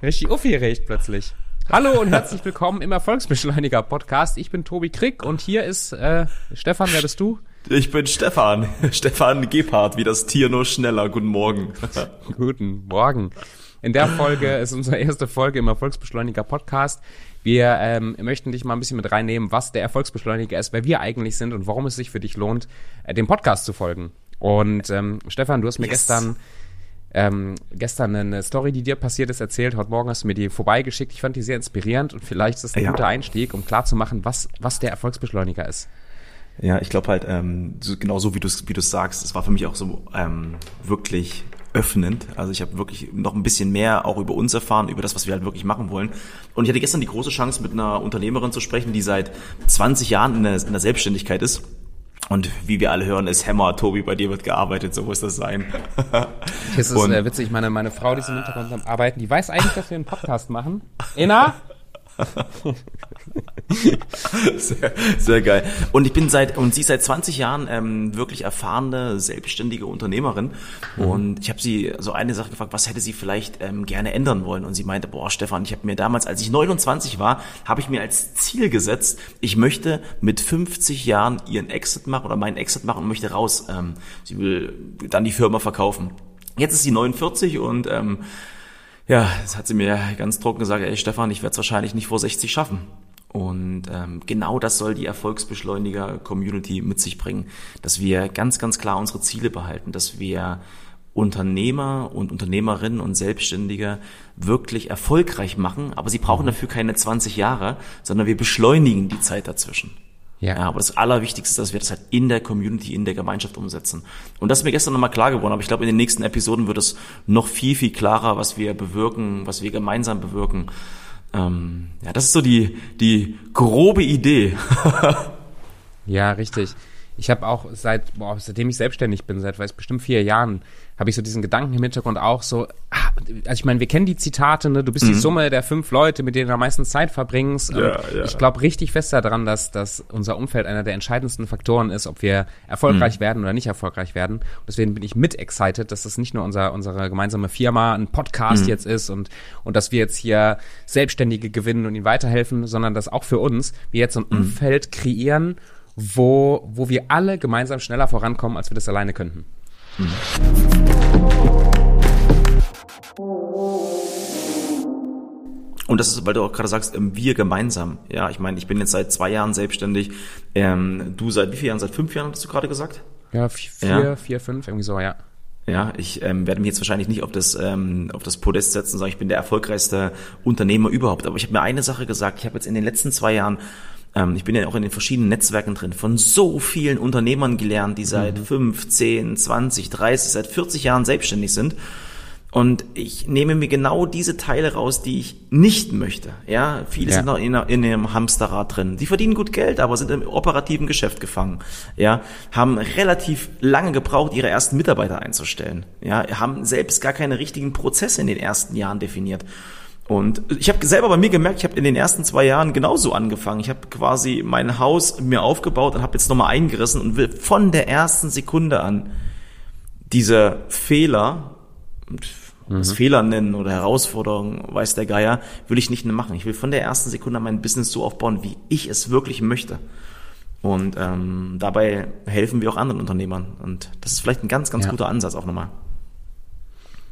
Richtig aufgeregt plötzlich. Hallo und herzlich willkommen im Erfolgsbeschleuniger Podcast. Ich bin Tobi Krick und hier ist äh, Stefan, wer bist du? Ich bin Stefan. Stefan Gebhardt, wie das Tier nur schneller. Guten Morgen. Guten Morgen. In der Folge ist unsere erste Folge im Erfolgsbeschleuniger Podcast. Wir ähm, möchten dich mal ein bisschen mit reinnehmen, was der Erfolgsbeschleuniger ist, wer wir eigentlich sind und warum es sich für dich lohnt, äh, dem Podcast zu folgen. Und ähm, Stefan, du hast mir yes. gestern ähm, gestern eine Story, die dir passiert ist, erzählt. Heute Morgen hast du mir die vorbeigeschickt. Ich fand die sehr inspirierend und vielleicht ist es ein ja. guter Einstieg, um klarzumachen, was, was der Erfolgsbeschleuniger ist. Ja, ich glaube halt, ähm, so, genau so wie du es wie du's sagst, es war für mich auch so ähm, wirklich öffnend. Also ich habe wirklich noch ein bisschen mehr auch über uns erfahren, über das, was wir halt wirklich machen wollen. Und ich hatte gestern die große Chance, mit einer Unternehmerin zu sprechen, die seit 20 Jahren in der, in der Selbstständigkeit ist und wie wir alle hören, ist Hammer, Tobi, bei dir wird gearbeitet, so muss das sein. Das ist äh, witzig, meine, meine Frau, die ist im Hintergrund am Arbeiten, die weiß eigentlich, dass wir einen Podcast machen. Ena? sehr, sehr geil. Und ich bin seit und sie ist seit 20 Jahren ähm, wirklich erfahrene selbstständige Unternehmerin. Mhm. Und ich habe sie so eine Sache gefragt, was hätte sie vielleicht ähm, gerne ändern wollen? Und sie meinte, boah, Stefan, ich habe mir damals, als ich 29 war, habe ich mir als Ziel gesetzt, ich möchte mit 50 Jahren ihren Exit machen oder meinen Exit machen und möchte raus. Ähm, sie will dann die Firma verkaufen. Jetzt ist sie 49 und ähm, ja, das hat sie mir ganz trocken gesagt, ey Stefan, ich werde es wahrscheinlich nicht vor 60 schaffen. Und ähm, genau das soll die Erfolgsbeschleuniger-Community mit sich bringen, dass wir ganz, ganz klar unsere Ziele behalten, dass wir Unternehmer und Unternehmerinnen und Selbstständige wirklich erfolgreich machen, aber sie brauchen dafür keine 20 Jahre, sondern wir beschleunigen die Zeit dazwischen. Ja. ja. Aber das Allerwichtigste ist, dass wir das halt in der Community, in der Gemeinschaft umsetzen. Und das ist mir gestern nochmal klar geworden, aber ich glaube, in den nächsten Episoden wird es noch viel, viel klarer, was wir bewirken, was wir gemeinsam bewirken. Ähm, ja, das ist so die, die grobe Idee. ja, richtig. Ich habe auch seit, boah, seitdem ich selbstständig bin, seit weiß bestimmt vier Jahren, habe ich so diesen Gedanken im Hintergrund auch so, ah, also ich meine, wir kennen die Zitate, ne? du bist mhm. die Summe der fünf Leute, mit denen du am meisten Zeit verbringst. Ja, ja. Ich glaube richtig fest daran, dass, dass unser Umfeld einer der entscheidendsten Faktoren ist, ob wir erfolgreich mhm. werden oder nicht erfolgreich werden. Und deswegen bin ich mit excited, dass das nicht nur unser, unsere gemeinsame Firma, ein Podcast mhm. jetzt ist und, und dass wir jetzt hier Selbstständige gewinnen und ihnen weiterhelfen, sondern dass auch für uns wir jetzt so ein mhm. Umfeld kreieren, wo, wo wir alle gemeinsam schneller vorankommen, als wir das alleine könnten. Und das ist, weil du auch gerade sagst, ähm, wir gemeinsam. Ja, ich meine, ich bin jetzt seit zwei Jahren selbstständig. Ähm, du seit wie vielen Jahren? Seit fünf Jahren hast du gerade gesagt? Ja, vier, ja. vier, fünf, irgendwie so, ja. Ja, ich ähm, werde mich jetzt wahrscheinlich nicht auf das ähm, auf das Podest setzen und sagen, ich bin der erfolgreichste Unternehmer überhaupt. Aber ich habe mir eine Sache gesagt. Ich habe jetzt in den letzten zwei Jahren ähm, ich bin ja auch in den verschiedenen Netzwerken drin, von so vielen Unternehmern gelernt, die seit mhm. 5, 10, 20, 30, seit 40 Jahren selbstständig sind. Und ich nehme mir genau diese Teile raus, die ich nicht möchte. Ja, viele ja. sind noch in, in einem Hamsterrad drin. Die verdienen gut Geld, aber sind im operativen Geschäft gefangen. Ja, haben relativ lange gebraucht, ihre ersten Mitarbeiter einzustellen. Ja, haben selbst gar keine richtigen Prozesse in den ersten Jahren definiert. Und ich habe selber bei mir gemerkt, ich habe in den ersten zwei Jahren genauso angefangen. Ich habe quasi mein Haus mir aufgebaut und habe jetzt nochmal eingerissen und will von der ersten Sekunde an diese Fehler, mhm. das Fehler nennen oder Herausforderungen, weiß der Geier, will ich nicht mehr machen. Ich will von der ersten Sekunde an mein Business so aufbauen, wie ich es wirklich möchte. Und ähm, dabei helfen wir auch anderen Unternehmern. Und das ist vielleicht ein ganz, ganz ja. guter Ansatz auch nochmal.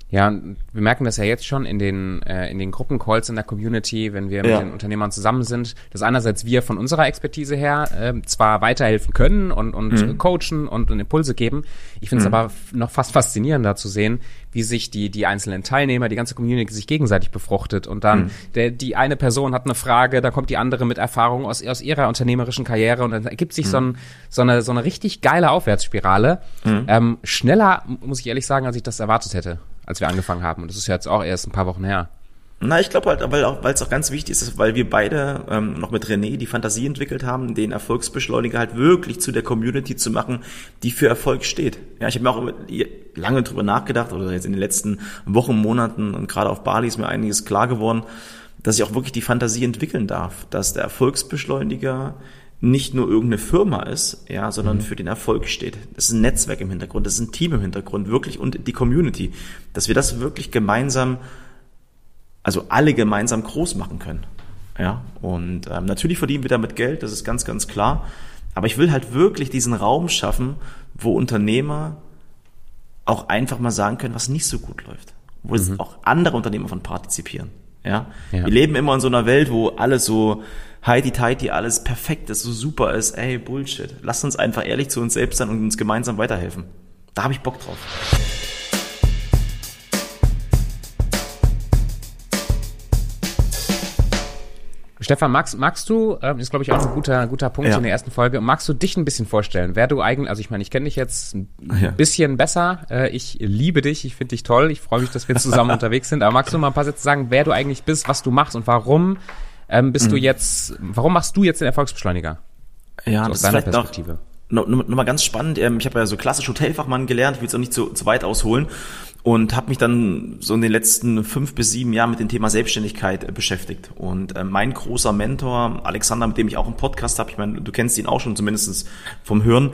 Ja, wir merken das ja jetzt schon in den, äh, in den Gruppencalls in der Community, wenn wir ja. mit den Unternehmern zusammen sind, dass einerseits wir von unserer Expertise her äh, zwar weiterhelfen können und, und mhm. coachen und, und, Impulse geben. Ich finde es mhm. aber noch fast faszinierender zu sehen, wie sich die, die einzelnen Teilnehmer, die ganze Community sich gegenseitig befruchtet. Und dann mhm. der, die eine Person hat eine Frage, da kommt die andere mit Erfahrung aus, aus ihrer unternehmerischen Karriere und dann ergibt sich so, mhm. ein, so, eine, so eine richtig geile Aufwärtsspirale. Mhm. Ähm, schneller, muss ich ehrlich sagen, als ich das erwartet hätte als wir angefangen haben. Und das ist ja jetzt auch erst ein paar Wochen her. Na, ich glaube halt, weil auch, weil es auch ganz wichtig ist, weil wir beide ähm, noch mit René die Fantasie entwickelt haben, den Erfolgsbeschleuniger halt wirklich zu der Community zu machen, die für Erfolg steht. Ja, ich habe mir auch lange drüber nachgedacht oder jetzt in den letzten Wochen, Monaten und gerade auf Bali ist mir einiges klar geworden, dass ich auch wirklich die Fantasie entwickeln darf, dass der Erfolgsbeschleuniger nicht nur irgendeine Firma ist, ja, sondern mhm. für den Erfolg steht. Das ist ein Netzwerk im Hintergrund, das ist ein Team im Hintergrund, wirklich und die Community, dass wir das wirklich gemeinsam also alle gemeinsam groß machen können. Ja, und ähm, natürlich verdienen wir damit Geld, das ist ganz, ganz klar. Aber ich will halt wirklich diesen Raum schaffen, wo Unternehmer auch einfach mal sagen können, was nicht so gut läuft. Wo mhm. auch andere Unternehmer von partizipieren. Ja? ja? Wir leben immer in so einer Welt, wo alles so heidi tighty, alles perfekt ist, so super ist. Ey, Bullshit. Lass uns einfach ehrlich zu uns selbst sein und uns gemeinsam weiterhelfen. Da habe ich Bock drauf. Stefan, magst, magst du, ähm, ist glaube ich auch ein guter, guter Punkt ja. in der ersten Folge, magst du dich ein bisschen vorstellen, wer du eigentlich, also ich meine, ich kenne dich jetzt ein ja. bisschen besser, äh, ich liebe dich, ich finde dich toll, ich freue mich, dass wir zusammen unterwegs sind, aber magst du mal ein paar Sätze sagen, wer du eigentlich bist, was du machst und warum ähm, bist mhm. du jetzt, warum machst du jetzt den Erfolgsbeschleuniger? Ja, so das aus deiner Perspektive. Noch Nochmal noch ganz spannend, ähm, ich habe ja so klassisch Hotelfachmann gelernt, ich will es auch nicht zu, zu weit ausholen und habe mich dann so in den letzten fünf bis sieben Jahren mit dem Thema Selbstständigkeit äh, beschäftigt. Und äh, mein großer Mentor, Alexander, mit dem ich auch einen Podcast habe, ich meine, du kennst ihn auch schon zumindest vom Hören,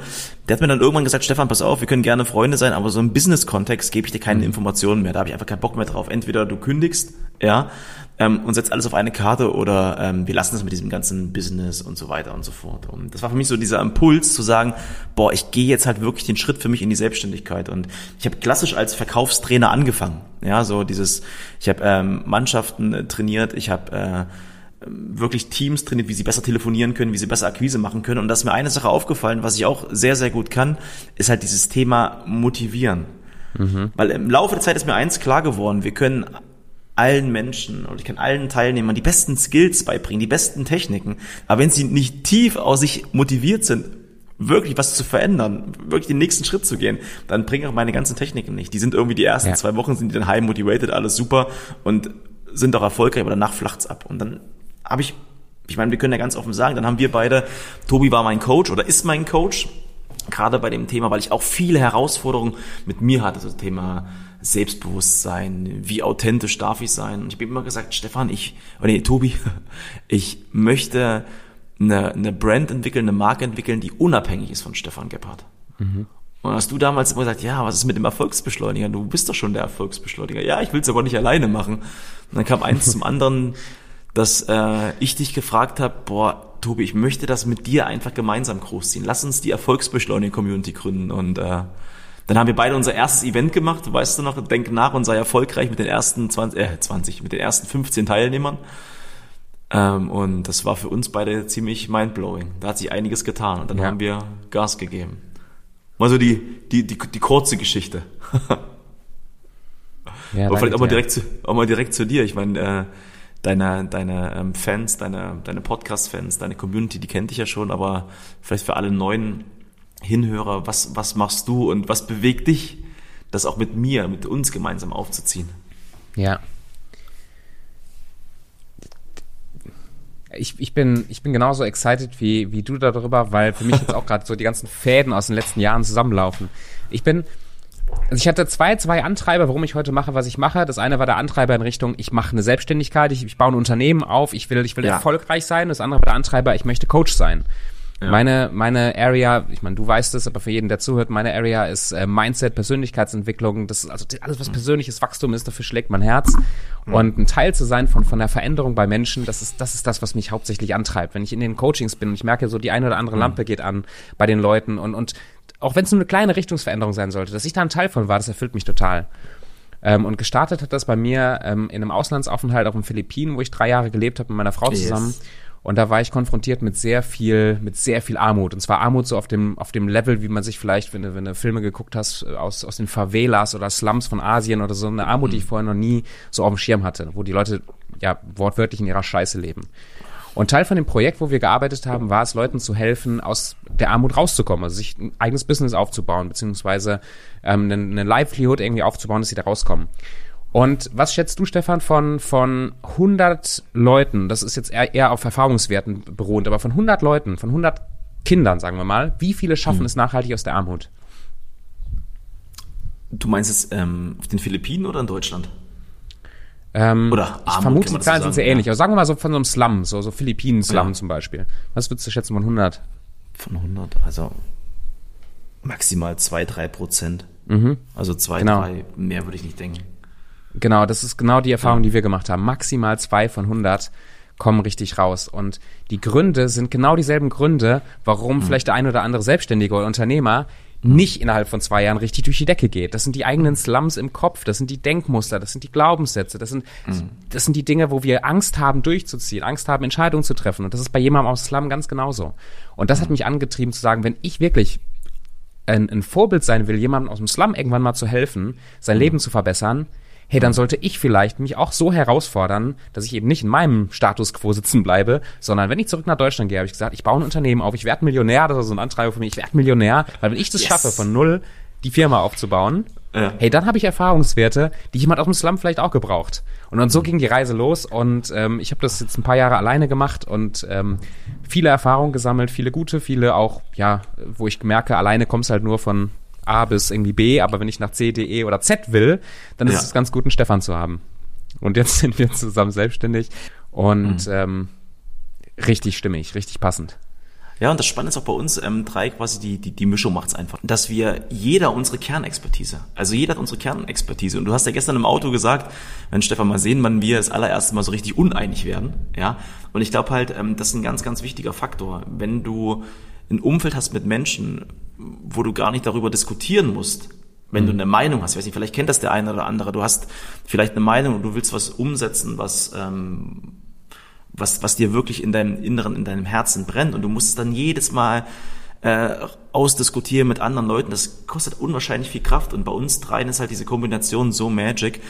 der hat mir dann irgendwann gesagt, Stefan, pass auf, wir können gerne Freunde sein, aber so im Business-Kontext gebe ich dir keine mhm. Informationen mehr. Da habe ich einfach keinen Bock mehr drauf. Entweder du kündigst, ja, ähm, und setzt alles auf eine Karte oder ähm, wir lassen das mit diesem ganzen Business und so weiter und so fort. Und das war für mich so dieser Impuls zu sagen, boah, ich gehe jetzt halt wirklich den Schritt für mich in die Selbstständigkeit. Und ich habe klassisch als Verkaufstrainer angefangen. Ja, so dieses, ich habe ähm, Mannschaften äh, trainiert, ich habe äh, wirklich Teams trainiert, wie sie besser telefonieren können, wie sie besser Akquise machen können. Und da ist mir eine Sache aufgefallen, was ich auch sehr, sehr gut kann, ist halt dieses Thema motivieren. Mhm. Weil im Laufe der Zeit ist mir eins klar geworden, wir können allen Menschen und ich kann allen Teilnehmern die besten Skills beibringen, die besten Techniken. Aber wenn sie nicht tief aus sich motiviert sind, wirklich was zu verändern, wirklich den nächsten Schritt zu gehen, dann bringen auch meine ganzen Techniken nicht. Die sind irgendwie die ersten ja. zwei Wochen sind die dann high motivated, alles super und sind auch erfolgreich, aber danach flacht's ab. Und dann habe ich, ich meine, wir können ja ganz offen sagen, dann haben wir beide, Tobi war mein Coach oder ist mein Coach, gerade bei dem Thema, weil ich auch viele Herausforderungen mit mir hatte, das Thema Selbstbewusstsein, wie authentisch darf ich sein. Und ich habe immer gesagt, Stefan, ich, oh nee, Tobi, ich möchte eine, eine Brand entwickeln, eine Marke entwickeln, die unabhängig ist von Stefan Gebhardt. Mhm. Und hast du damals immer gesagt, ja, was ist mit dem Erfolgsbeschleuniger? Du bist doch schon der Erfolgsbeschleuniger. Ja, ich will es aber nicht alleine machen. Und dann kam eins zum anderen, dass äh, ich dich gefragt habe, boah, Tobi, ich möchte das mit dir einfach gemeinsam großziehen. Lass uns die Erfolgsbeschleuniger-Community gründen. Und äh, dann haben wir beide unser erstes Event gemacht, weißt du noch, denk nach und sei erfolgreich mit den ersten 20, äh, 20 mit den ersten 15 Teilnehmern. Ähm, und das war für uns beide ziemlich mindblowing. Da hat sich einiges getan und dann ja. haben wir Gas gegeben. Mal so die, die, die, die kurze Geschichte. ja, Aber vielleicht auch mal, direkt zu, auch mal direkt zu dir. Ich meine, äh, deine, deine ähm, Fans, deine, deine Podcast-Fans, deine Community, die kennt dich ja schon, aber vielleicht für alle neuen Hinhörer, was, was machst du und was bewegt dich, das auch mit mir, mit uns gemeinsam aufzuziehen? Ja. Ich, ich, bin, ich bin genauso excited wie, wie du darüber, weil für mich jetzt auch gerade so die ganzen Fäden aus den letzten Jahren zusammenlaufen. Ich bin, also ich hatte zwei, zwei Antreiber, warum ich heute mache, was ich mache. Das eine war der Antreiber in Richtung, ich mache eine Selbstständigkeit, ich, ich baue ein Unternehmen auf, ich will, ich will ja. erfolgreich sein. Das andere war der Antreiber, ich möchte Coach sein. Ja. Meine, meine Area, ich meine, du weißt es, aber für jeden, der zuhört, meine Area ist äh, Mindset, Persönlichkeitsentwicklung. Das ist also alles, was mhm. persönliches Wachstum ist, dafür schlägt mein Herz. Mhm. Und ein Teil zu sein von, von der Veränderung bei Menschen, das ist, das ist das, was mich hauptsächlich antreibt. Wenn ich in den Coachings bin und ich merke so, die eine oder andere mhm. Lampe geht an bei den Leuten und, und auch wenn es nur eine kleine Richtungsveränderung sein sollte, dass ich da ein Teil von war, das erfüllt mich total. Ähm, und gestartet hat das bei mir ähm, in einem Auslandsaufenthalt auf den Philippinen, wo ich drei Jahre gelebt habe mit meiner Frau zusammen. Yes. Und da war ich konfrontiert mit sehr viel, mit sehr viel Armut. Und zwar Armut so auf dem, auf dem Level, wie man sich vielleicht, wenn du, wenn du Filme geguckt hast, aus, aus den Favelas oder Slums von Asien oder so, eine Armut, die ich mhm. vorher noch nie so auf dem Schirm hatte, wo die Leute ja wortwörtlich in ihrer Scheiße leben. Und Teil von dem Projekt, wo wir gearbeitet haben, war es, Leuten zu helfen, aus der Armut rauszukommen, also sich ein eigenes Business aufzubauen, beziehungsweise ähm, eine, eine Livelihood irgendwie aufzubauen, dass sie da rauskommen. Und was schätzt du, Stefan, von, von 100 Leuten, das ist jetzt eher, eher auf Erfahrungswerten beruhend, aber von 100 Leuten, von 100 Kindern, sagen wir mal, wie viele schaffen hm. es nachhaltig aus der Armut? Du meinst es ähm, auf den Philippinen oder in Deutschland? Ähm, oder Armut, ich vermute, die Zahlen sind sehr ähnlich. Ja. Aber sagen wir mal so von so einem Slum, so, so Philippinen-Slum ja. zum Beispiel. Was würdest du schätzen von 100? Von 100, also maximal 2, 3 Prozent. Mhm. Also 2, genau. 3, mehr würde ich nicht denken. Genau, das ist genau die Erfahrung, die wir gemacht haben. Maximal zwei von 100 kommen richtig raus. Und die Gründe sind genau dieselben Gründe, warum mhm. vielleicht der ein oder andere Selbstständige oder Unternehmer nicht innerhalb von zwei Jahren richtig durch die Decke geht. Das sind die eigenen Slums im Kopf, das sind die Denkmuster, das sind die Glaubenssätze, das sind, mhm. das sind die Dinge, wo wir Angst haben, durchzuziehen, Angst haben, Entscheidungen zu treffen. Und das ist bei jemandem aus Slum ganz genauso. Und das hat mhm. mich angetrieben zu sagen, wenn ich wirklich ein, ein Vorbild sein will, jemandem aus dem Slum irgendwann mal zu helfen, sein mhm. Leben zu verbessern, hey, dann sollte ich vielleicht mich auch so herausfordern, dass ich eben nicht in meinem Status quo sitzen bleibe, sondern wenn ich zurück nach Deutschland gehe, habe ich gesagt, ich baue ein Unternehmen auf, ich werde Millionär, das ist so ein Antreiber für mich, ich werde Millionär, weil wenn ich das yes. schaffe, von null die Firma aufzubauen, ja. hey, dann habe ich Erfahrungswerte, die jemand aus dem Slum vielleicht auch gebraucht. Und dann so ging die Reise los und ähm, ich habe das jetzt ein paar Jahre alleine gemacht und ähm, viele Erfahrungen gesammelt, viele gute, viele auch, ja, wo ich merke, alleine kommst halt nur von A bis irgendwie B, aber wenn ich nach C, D, E oder Z will, dann ist ja. es ganz gut, einen Stefan zu haben. Und jetzt sind wir zusammen selbstständig und mhm. ähm, richtig stimmig, richtig passend. Ja, und das Spannende ist auch bei uns ähm, drei quasi die, die, die Mischung macht's einfach. Dass wir jeder unsere Kernexpertise, also jeder hat unsere Kernexpertise. Und du hast ja gestern im Auto gesagt, wenn Stefan mal sehen, wann wir das allererste Mal so richtig uneinig werden. Ja. Und ich glaube halt, ähm, das ist ein ganz, ganz wichtiger Faktor. Wenn du ein Umfeld hast mit Menschen, wo du gar nicht darüber diskutieren musst, wenn du mhm. eine Meinung hast, ich weiß nicht, vielleicht kennt das der eine oder andere, du hast vielleicht eine Meinung und du willst was umsetzen, was, ähm, was, was dir wirklich in deinem Inneren, in deinem Herzen brennt. Und du musst es dann jedes Mal äh, ausdiskutieren mit anderen Leuten, das kostet unwahrscheinlich viel Kraft. Und bei uns dreien ist halt diese Kombination so magic,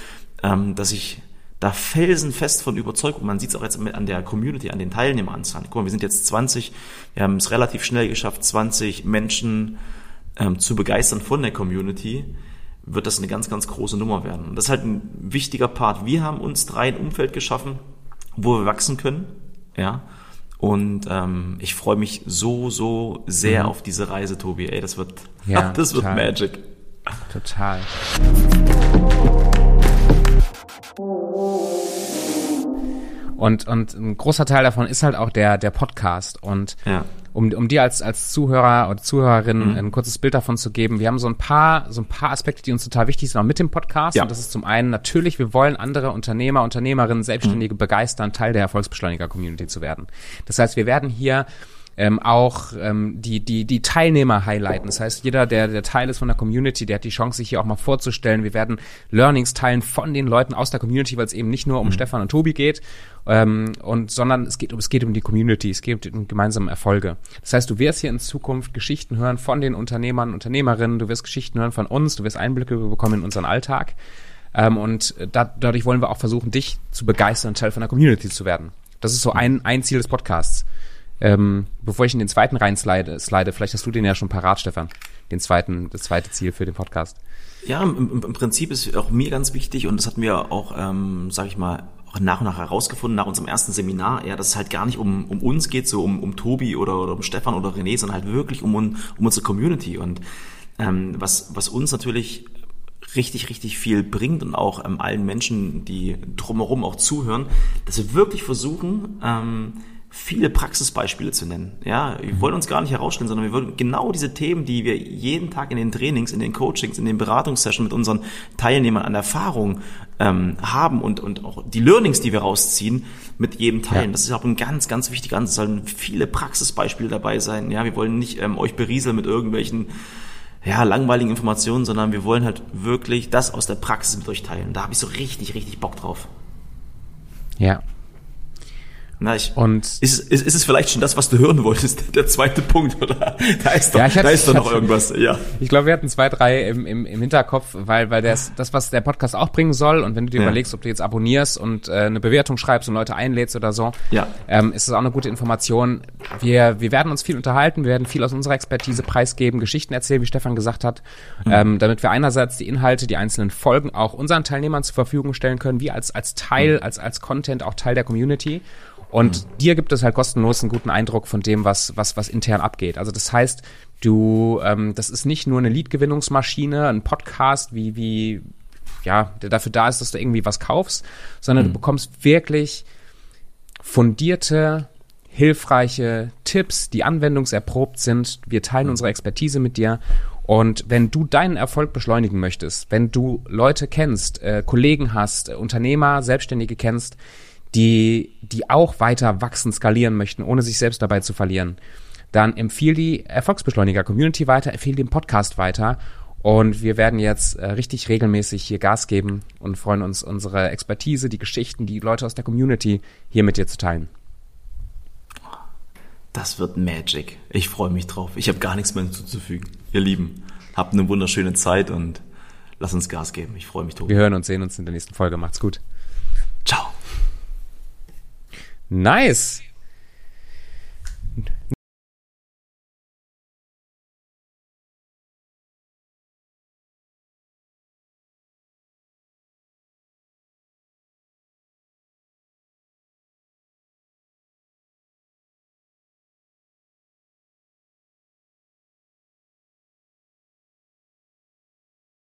ähm, dass ich da felsenfest von überzeugt. man sieht es auch jetzt an der Community, an den Teilnehmeranzahlen. Guck mal, wir sind jetzt 20, wir haben es relativ schnell geschafft, 20 Menschen ähm, zu begeistern von der Community, wird das eine ganz, ganz große Nummer werden. Und das ist halt ein wichtiger Part. Wir haben uns drei ein Umfeld geschaffen, wo wir wachsen können, ja. Und ähm, ich freue mich so, so sehr mhm. auf diese Reise, Tobi. Ey, das wird, ja, das wird Magic. Total. Und, und ein großer Teil davon ist halt auch der, der Podcast. Und ja. um, um dir als, als Zuhörer oder Zuhörerin mhm. ein kurzes Bild davon zu geben, wir haben so ein paar, so ein paar Aspekte, die uns total wichtig sind, auch mit dem Podcast. Ja. Und das ist zum einen natürlich, wir wollen andere Unternehmer, Unternehmerinnen, Selbstständige mhm. begeistern, Teil der Erfolgsbeschleuniger-Community zu werden. Das heißt, wir werden hier ähm, auch ähm, die, die, die Teilnehmer highlighten. Das heißt, jeder, der, der Teil ist von der Community, der hat die Chance, sich hier auch mal vorzustellen. Wir werden Learnings teilen von den Leuten aus der Community, weil es eben nicht nur um mhm. Stefan und Tobi geht, ähm, und, sondern es geht, es geht um die Community, es geht um gemeinsame Erfolge. Das heißt, du wirst hier in Zukunft Geschichten hören von den Unternehmern, Unternehmerinnen, du wirst Geschichten hören von uns, du wirst Einblicke bekommen in unseren Alltag. Ähm, und da, dadurch wollen wir auch versuchen, dich zu begeistern, Teil von der Community zu werden. Das ist so ein, ein Ziel des Podcasts. Ähm, bevor ich in den zweiten rein slide, slide, vielleicht hast du den ja schon parat, Stefan. Den zweiten, das zweite Ziel für den Podcast. Ja, im, im Prinzip ist auch mir ganz wichtig und das hatten wir auch, ähm, sag ich mal, auch nach und nach herausgefunden, nach unserem ersten Seminar, ja, dass es halt gar nicht um, um uns geht, so um, um Tobi oder, oder um Stefan oder René, sondern halt wirklich um, um unsere Community. Und ähm, was, was uns natürlich richtig, richtig viel bringt und auch ähm, allen Menschen, die drumherum auch zuhören, dass wir wirklich versuchen, ähm, viele Praxisbeispiele zu nennen. Ja, wir wollen uns gar nicht herausstellen, sondern wir wollen genau diese Themen, die wir jeden Tag in den Trainings, in den Coachings, in den Beratungssessions mit unseren Teilnehmern an Erfahrung ähm, haben und, und auch die Learnings, die wir rausziehen, mit jedem teilen. Ja. Das ist auch ein ganz, ganz wichtiger Ansatz. Es sollen viele Praxisbeispiele dabei sein. Ja, wir wollen nicht ähm, euch berieseln mit irgendwelchen ja, langweiligen Informationen, sondern wir wollen halt wirklich das aus der Praxis mit euch teilen. Da habe ich so richtig, richtig Bock drauf. Ja, na, ich, und ist, ist, ist es vielleicht schon das, was du hören wolltest, der zweite Punkt, oder? Da ist doch, ja, hatte, da ist doch noch hatte, irgendwas, ja. Ich glaube, wir hatten zwei, drei im, im, im Hinterkopf, weil, weil das, das, was der Podcast auch bringen soll, und wenn du dir ja. überlegst, ob du jetzt abonnierst und äh, eine Bewertung schreibst und Leute einlädst oder so, ja. ähm, ist es auch eine gute Information. Wir, wir werden uns viel unterhalten, wir werden viel aus unserer Expertise preisgeben, Geschichten erzählen, wie Stefan gesagt hat, mhm. ähm, damit wir einerseits die Inhalte, die einzelnen Folgen auch unseren Teilnehmern zur Verfügung stellen können, wie als, als Teil, mhm. als, als Content auch Teil der Community und mhm. dir gibt es halt kostenlos einen guten Eindruck von dem, was, was, was intern abgeht. Also das heißt, du, ähm, das ist nicht nur eine Lead-Gewinnungsmaschine, ein Podcast, wie, wie, ja, der dafür da ist, dass du irgendwie was kaufst, sondern mhm. du bekommst wirklich fundierte hilfreiche Tipps, die anwendungserprobt sind. Wir teilen unsere Expertise mit dir. Und wenn du deinen Erfolg beschleunigen möchtest, wenn du Leute kennst, äh, Kollegen hast, äh, Unternehmer, Selbstständige kennst, die, die auch weiter wachsen, skalieren möchten, ohne sich selbst dabei zu verlieren, dann empfiehl die Erfolgsbeschleuniger Community weiter, empfehle den Podcast weiter und wir werden jetzt äh, richtig regelmäßig hier Gas geben und freuen uns, unsere Expertise, die Geschichten, die Leute aus der Community hier mit dir zu teilen. Das wird Magic. Ich freue mich drauf. Ich habe gar nichts mehr hinzuzufügen. Ihr Lieben, habt eine wunderschöne Zeit und lasst uns Gas geben. Ich freue mich drauf. Wir hören und sehen uns in der nächsten Folge. Macht's gut. Nice.